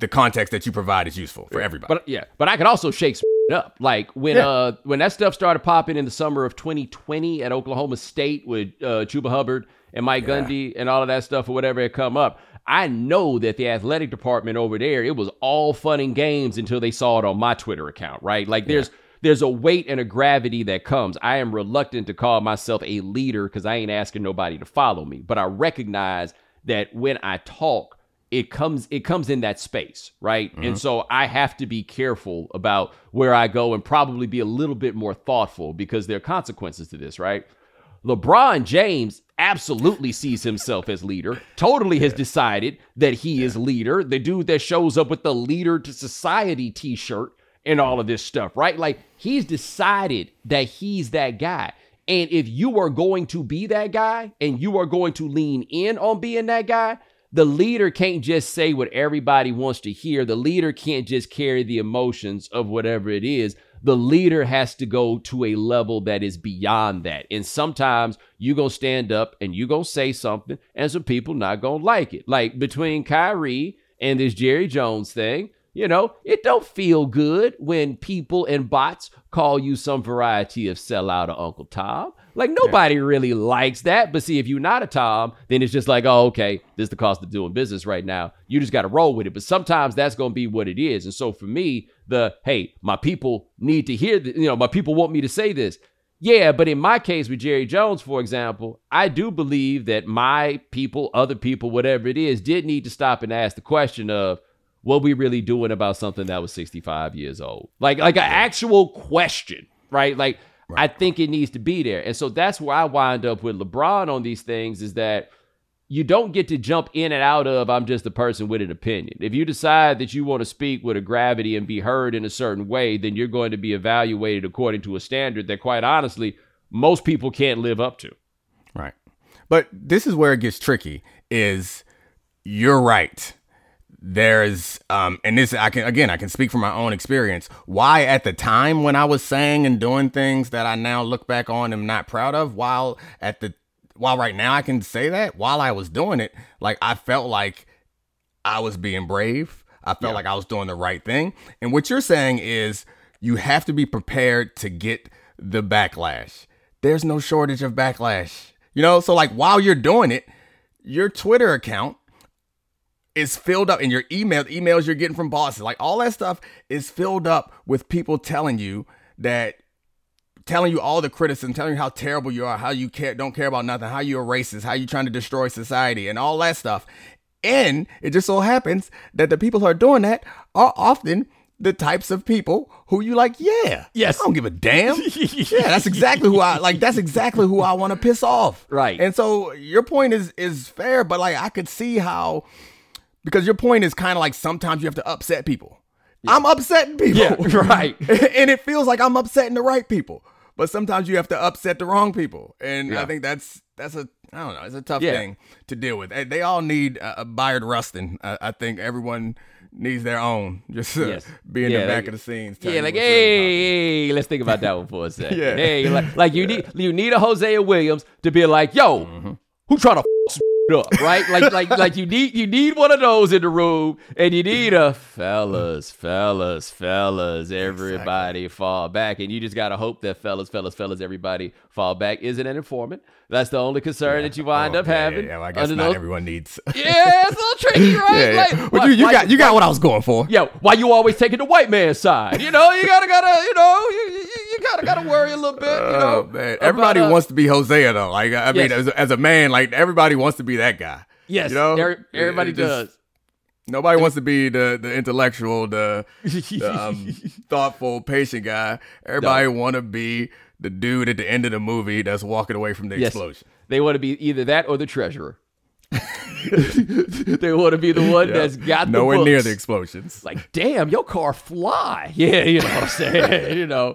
the context that you provide is useful for everybody. But yeah, but I could also shake up. Like when yeah. uh when that stuff started popping in the summer of 2020 at Oklahoma State with uh Chuba Hubbard and Mike yeah. Gundy and all of that stuff or whatever had come up. I know that the athletic department over there, it was all fun and games until they saw it on my Twitter account, right? Like there's yeah. there's a weight and a gravity that comes. I am reluctant to call myself a leader because I ain't asking nobody to follow me, but I recognize that when I talk, it comes it comes in that space, right? Mm-hmm. And so I have to be careful about where I go and probably be a little bit more thoughtful because there are consequences to this, right? LeBron James absolutely sees himself as leader, totally has decided that he yeah. is leader. The dude that shows up with the leader to society t shirt and all of this stuff, right? Like he's decided that he's that guy. And if you are going to be that guy and you are going to lean in on being that guy, the leader can't just say what everybody wants to hear. The leader can't just carry the emotions of whatever it is the leader has to go to a level that is beyond that. And sometimes you go stand up and you go say something, and some people not gonna like it. Like between Kyrie and this Jerry Jones thing, you know, it don't feel good when people and bots call you some variety of sellout or Uncle Tom. Like nobody yeah. really likes that. But see, if you're not a Tom, then it's just like, oh, okay, this is the cost of doing business right now. You just got to roll with it. But sometimes that's going to be what it is. And so for me, the hey, my people need to hear this. You know, my people want me to say this. Yeah, but in my case with Jerry Jones, for example, I do believe that my people, other people, whatever it is, did need to stop and ask the question of what we really doing about something that was 65 years old. Like like an actual question, right? Like right. I think it needs to be there. And so that's where I wind up with LeBron on these things is that you don't get to jump in and out of I'm just a person with an opinion. If you decide that you want to speak with a gravity and be heard in a certain way, then you're going to be evaluated according to a standard that quite honestly most people can't live up to. Right. But this is where it gets tricky is you're right there's um and this I can again I can speak from my own experience. Why at the time when I was saying and doing things that I now look back on and not proud of while at the while right now I can say that while I was doing it like I felt like I was being brave. I felt Yeah. like I was doing the right thing. And what you're saying is you have to be prepared to get the backlash. There's no shortage of backlash. You know so like while you're doing it your Twitter account is filled up in your email emails you're getting from bosses like all that stuff is filled up with people telling you that telling you all the criticism telling you how terrible you are how you care don't care about nothing how you're racist how you're trying to destroy society and all that stuff and it just so happens that the people who are doing that are often the types of people who you like yeah Yes. i don't give a damn yeah that's exactly who i like that's exactly who i want to piss off Right. and so your point is is fair but like i could see how because your point is kind of like sometimes you have to upset people. I'm upsetting people. Yeah, right. and it feels like I'm upsetting the right people. But sometimes you have to upset the wrong people. And Yeah. I think that's that's a I don't know, it's a tough Yeah. thing to deal with. They- all need a, a Bayard Rustin. I, I think everyone needs their own. Just uh, Yes. be in Yeah, the back like- of the scenes. Yeah, like hey, hey, let's think about that one for a second. Yeah. Hey, like, like you need you need a Hosea Williams to be like, yo, Mm-hmm. who trying to f- some up, right? Like like like you need you need one of those in the room, and you need a fellas, fellas, fellas, everybody fall back, and you just gotta hope that fellas, fellas, fellas, everybody fall back. Isn't an informant? That's the only concern that you wind Oh, up yeah, yeah, having. Yeah, well, I guess not those- everyone needs. Yeah, it's a little tricky, right? yeah, yeah. Like, why- you, you why- got you got what I was going for. yeah, why you always taking the white man's side? You know, you gotta gotta, you know, you, you, you gotta gotta worry a little bit. You know, Oh, man. Everybody about, uh, wants to be Hosea though. Like I mean, Yes. as, a, as a man, like everybody wants to be that guy. Yes, you know, every- everybody It does. Nobody wants to be the the intellectual, the, the um, thoughtful, patient guy. Everybody want to be the dude at the end of the movie that's walking away from the Yes. explosion. They want to be either that or the treasurer. they want to be the one Yeah. that's got the nowhere near the explosions. Like, damn, your car fly. Yeah, you know what I'm saying. you know,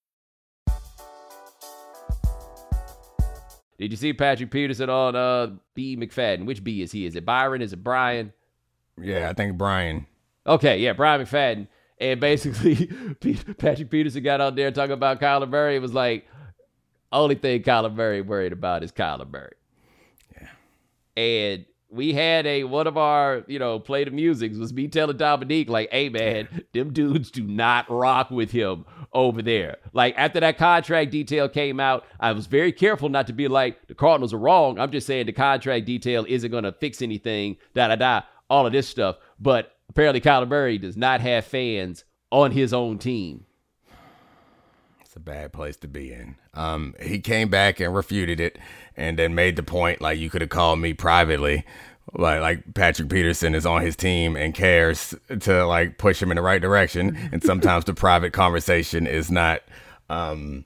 Did you see Patrick Peterson on uh B McFadden? Which B is he? Is it Byron? Is it Brian? Yeah, I think Brian. Okay, yeah, Brian McFadden. And basically, Patrick Peterson got out there talking about Kyler Murray. It was like, only thing Kyler Murray worried about is Kyler Murray. Yeah. And we had a one of our, you know, play the music was me telling Domonique, like, hey man, them dudes do not rock with him over there. Like after that contract detail came out, I was very careful not to be like the Cardinals are wrong. I'm just saying the contract detail isn't gonna fix anything, da da da, all of this stuff. But apparently Kyler Murray does not have fans on his own team. It's a bad place to be in. Um, he came back and refuted it, and then made the point like you could have called me privately, like like Patrick Peterson is on his team and cares to like push him in the right direction, and sometimes the private conversation is not. Um,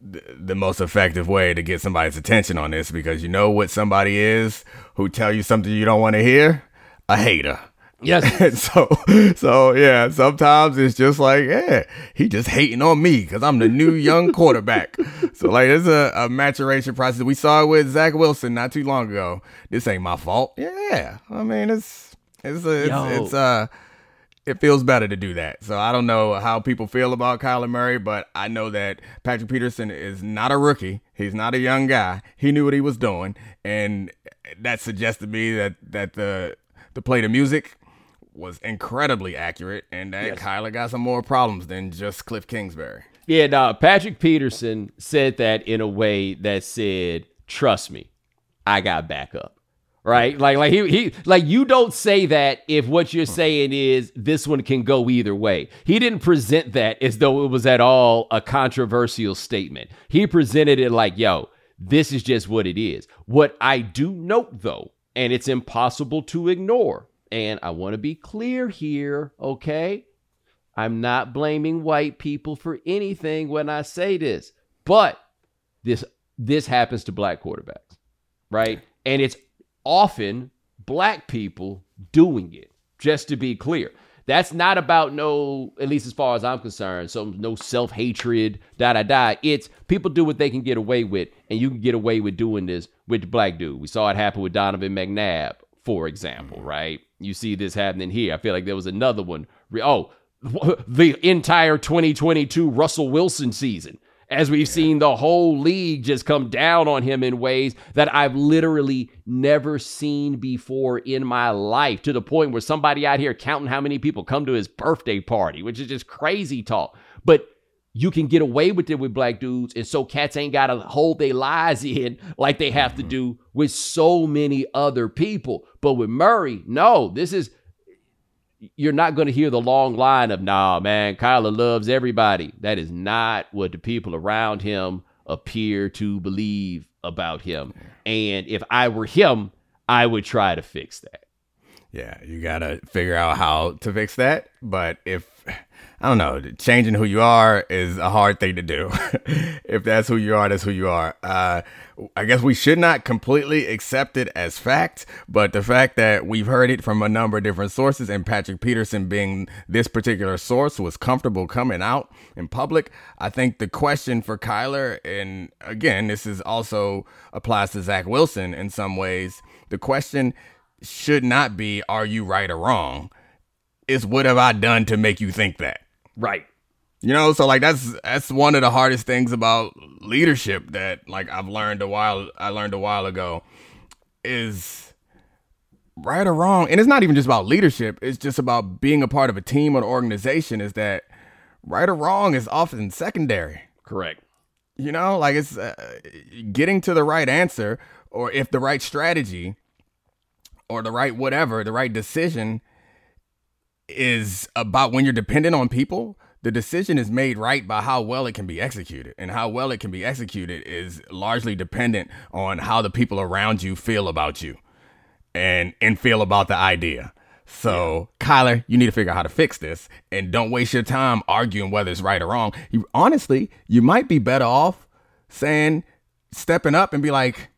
the, most effective way to get somebody's attention on this because you know what somebody is who tell you something you don't want to hear a hater Yes. and so so yeah sometimes it's just like yeah he just hating on me because i'm the new young quarterback so like it's a, a maturation process we saw it with zach wilson not too long ago this ain't my fault yeah i mean it's it's it's, Yo. it's uh it feels better to do that. So I don't know how people feel about Kyler Murray, but I know that Patrick Peterson is not a rookie. He's not a young guy. He knew what he was doing, and that suggests to me that that the the play the music was incredibly accurate, and that Yes. Kyler got some more problems than just Cliff Kingsbury. Yeah, no, Patrick Peterson said that in a way that said, "Trust me, I got backup." Right? Like like he he like you don't say that if what you're hmm. saying is this one can go either way. He didn't present that as though it was at all a controversial statement. He presented it like, "Yo, this is just what it is." What I do note though, and it's impossible to ignore, And I want to be clear here, okay? I'm not blaming white people for anything when I say this, but this this happens to black quarterbacks, right? And it's often black people doing it. Just to be clear, that's not about no, at least as far as I'm concerned, so no self hatred, da da da. It's people do what they can get away with, and you can get away with doing this with the black dude. We saw it happen with Donovan McNabb, for example, right? You see this happening here. I feel like there was another one. Oh, the entire 2022 Russell Wilson season as we've seen the whole league just come down on him in ways that I've literally never seen before in my life to the point where somebody out here counting how many people come to his birthday party, which is just crazy talk. But you can get away with it with black dudes, and so cats ain't got to hold their lies in like they have to mm-hmm. do with so many other people. But with Murray, no, this is you're not going to hear the long line of, nah, man, Kyler loves everybody. That is not what the people around him appear to believe about him. And if I were him, I would try to fix that. Yeah, you got to figure out how to fix that. But if I don't know. Changing who you are is a hard thing to do. if that's who you are, that's who you are. Uh, I guess we should not completely accept it as fact, but the fact that we've heard it from a number of different sources and Patrick Peterson being this particular source was comfortable coming out in public. I think the question for Kyler, and again, this is also applies to Zach Wilson in some ways, the question should not be, are you right or wrong? Is what have I done to make you think that? Right. You know, so like that's that's one of the hardest things about leadership that like I've learned a while I learned a while ago is right or wrong. And it's not even just about leadership, it's just about being a part of a team or an organization is that right or wrong is often secondary. Correct. You know, like it's uh, getting to the right answer or if the right strategy or the right whatever, the right decision is about when you're dependent on people, the decision is made right by how well it can be executed. And how well it can be executed is largely dependent on how the people around you feel about you and and feel about the idea. So, yeah. Kyler, you need to figure out how to fix this and don't waste your time arguing whether it's right or wrong. You honestly, you might be better off saying stepping up and be like,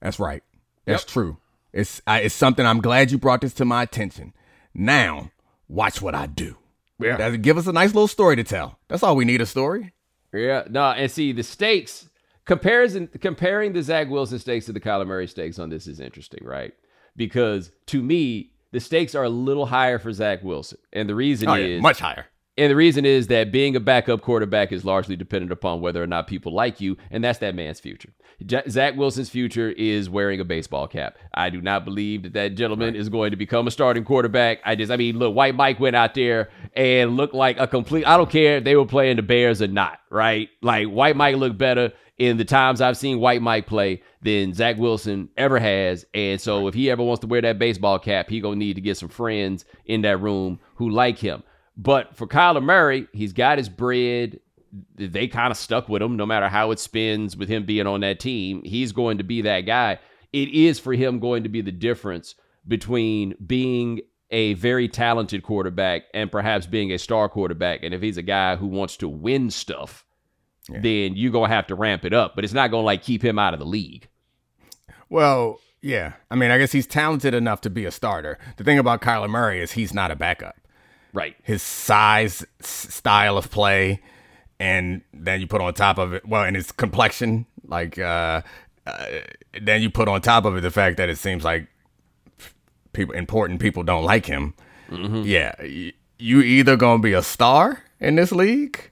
"That's right. That's yep. true. It's I, it's something I'm glad you brought this to my attention. Now, watch what I do. Yeah. That give us a nice little story to tell. That's all we need a story. Yeah. No, and see the stakes comparison comparing the Zach Wilson stakes to the Kyler Murray stakes on this is interesting, right? Because to me, the stakes are a little higher for Zach Wilson. And the reason oh, is much higher. And the reason is that being a backup quarterback is largely dependent upon whether or not people like you, and that's that man's future. J- Zach Wilson's future is wearing a baseball cap. I do not believe that that gentleman is going to become a starting quarterback. I just, I mean, look, White Mike went out there and looked like a complete. I don't care if they were playing the Bears or not, right? Like White Mike looked better in the times I've seen White Mike play than Zach Wilson ever has. And so if he ever wants to wear that baseball cap, he gonna need to get some friends in that room who like him. But for Kyler Murray, he's got his bread. They kind of stuck with him no matter how it spins with him being on that team. He's going to be that guy. It is for him going to be the difference between being a very talented quarterback and perhaps being a star quarterback. And if he's a guy who wants to win stuff, yeah. then you're going to have to ramp it up. But it's not going to like keep him out of the league. Well, yeah. I mean, I guess he's talented enough to be a starter. The thing about Kyler Murray is he's not a backup. Right. His size, style of play, and then you put on top of it, well, and his complexion, like, uh, uh, then you put on top of it the fact that it seems like people, important people don't like him. Mm-hmm. Yeah. You either gonna be a star in this league,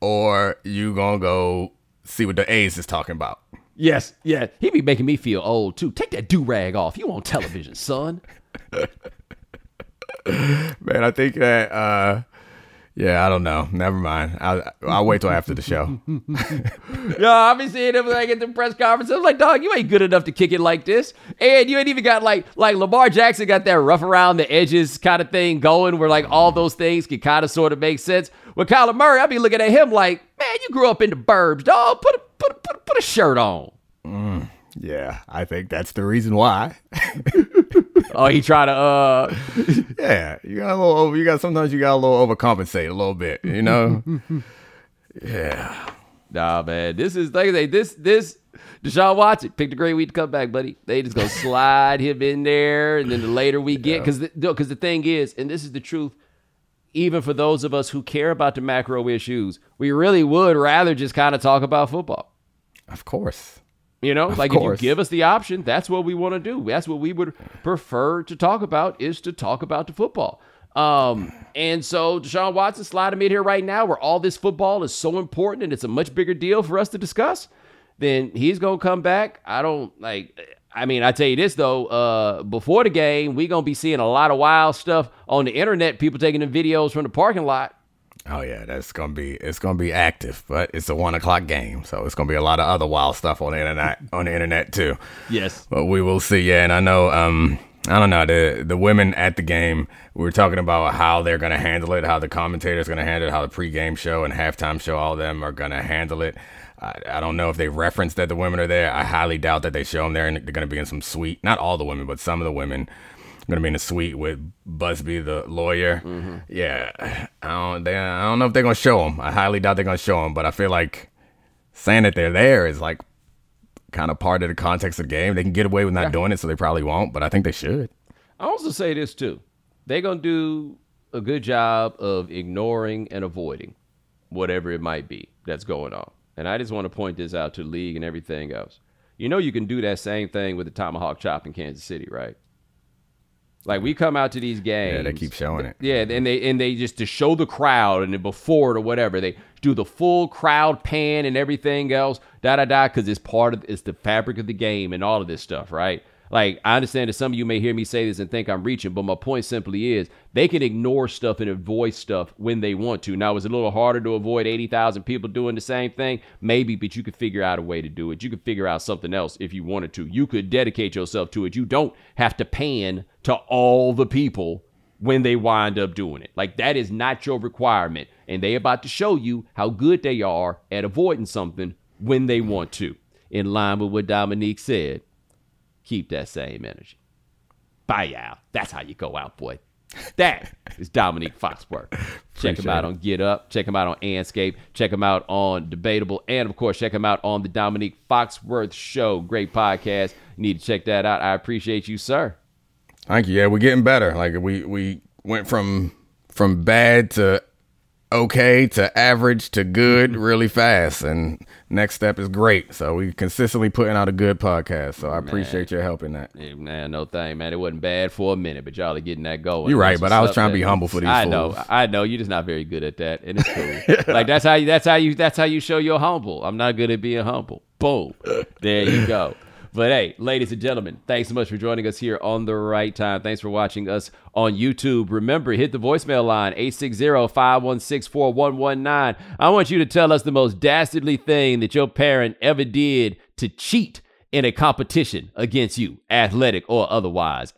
or you gonna go see what the A's is talking about. Yes, yeah. He be making me feel old too. Take that do rag off. You on television, son. Man, I think that uh yeah, I don't know. Never mind. I'll, I'll wait till after the show. yeah, I've been seeing him like at the press conference. I was like, dog, you ain't good enough to kick it like this. And you ain't even got like like Lamar Jackson got that rough around the edges kind of thing going where like all those things can kind of sort of make sense. With Kyler Murray, I'd be looking at him like, man, you grew up in the burbs, dog. Put a put a, put a, put a shirt on. Mm, yeah, I think that's the reason why. oh, he try to uh Yeah, you got a little over. You got sometimes you got a little overcompensate a little bit. You know. yeah. Nah, man. This is like I say, this this Deshaun Watson picked a great week to come back, buddy. They just gonna slide him in there, and then the later we get, because because the, the thing is, and this is the truth, even for those of us who care about the macro issues, we really would rather just kind of talk about football. Of course. You know, Of like course. if you give us the option, that's what we want to do. That's what we would prefer to talk about is to talk about the football. Um, and so Deshaun Watson slide him in here right now where all this football is so important and it's a much bigger deal for us to discuss. Then he's gonna come back. I don't like I mean, I tell you this though, uh, before the game, we gonna be seeing a lot of wild stuff on the internet, people taking the videos from the parking lot. Oh yeah, that's gonna be it's gonna be active, but it's a one o'clock game, so it's gonna be a lot of other wild stuff on the internet on the internet too. Yes. But we will see. Yeah, and I know. Um, I don't know the the women at the game. We were talking about how they're gonna handle it, how the commentators gonna handle it, how the pregame show and halftime show, all of them are gonna handle it. I, I don't know if they referenced that the women are there. I highly doubt that they show them there, and they're gonna be in some suite. Not all the women, but some of the women gonna be in a suite with Buzbee, the lawyer. Yeah, I don't. They, I don't know if they're gonna show him. I highly doubt they're gonna show him. but I feel like saying that they're there is like kind of part of the context of the game. They can get away with not doing it, so they probably won't. But I think they should. I also say this too. They're gonna do a good job of ignoring and avoiding whatever it might be that's going on. And I just want to point this out to the league and everything else. You know you can do that same thing with the tomahawk chop in Kansas City, right? Like we come out to these games. Yeah, they keep showing it. Yeah, and they and they just to show the crowd and before it or whatever, they do the full crowd pan and everything else, da da da, because it's part of it's the fabric of the game and all of this stuff, right? Like I understand that some of you may hear me say this and think I'm reaching, but my point simply is they can ignore stuff and avoid stuff when they want to. Now it's a little harder to avoid 80,000 people doing the same thing, maybe, but you could figure out a way to do it. You could figure out something else if you wanted to. You could dedicate yourself to it. You don't have to pan to all the people when they wind up doing it. Like that is not your requirement. And they about to show you how good they are at avoiding something when they want to. In line with what Domonique said, keep that same energy. Bye out. That's how you go out, boy. That is Domonique Foxworth. Check him out it. on Get Up. Check him out on Andscape. Check him out on Debatable. And of course, check him out on the Domonique Foxworth Show. Great podcast. You need to check that out. I appreciate you, sir. Thank you. Yeah, we're getting better. Like we we went from from bad to okay to average to good mm-hmm. really fast, and next step is great. So we consistently putting out a good podcast. So I appreciate your help in that. Hey, man, no thing, man. It wasn't bad for a minute, but y'all are getting that going. You're right, but I was trying to be humble for these I know. I know. You're just not very good at that, and it's cool. like that's how you. That's how you. That's how you show you're humble. I'm not good at being humble. Boom. There you go. But hey, ladies and gentlemen, thanks so much for joining us here on the right time. Thanks for watching us on YouTube. Remember, hit the voicemail line 860-516-4119. I want you to tell us the most dastardly thing that your parent ever did to cheat in a competition against you, athletic or otherwise.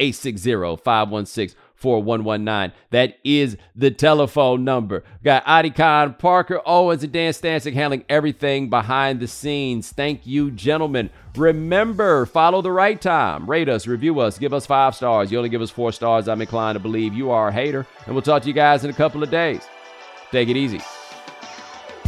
860-516-4119. That is the telephone number. Got Adi Khan, Parker Owens, and Dan Stancic handling everything behind the scenes. Thank you, gentlemen. Remember, follow the right time. Rate us, review us, give us five stars. You only give us four stars. I'm inclined to believe you are a hater. And we'll talk to you guys in a couple of days. Take it easy.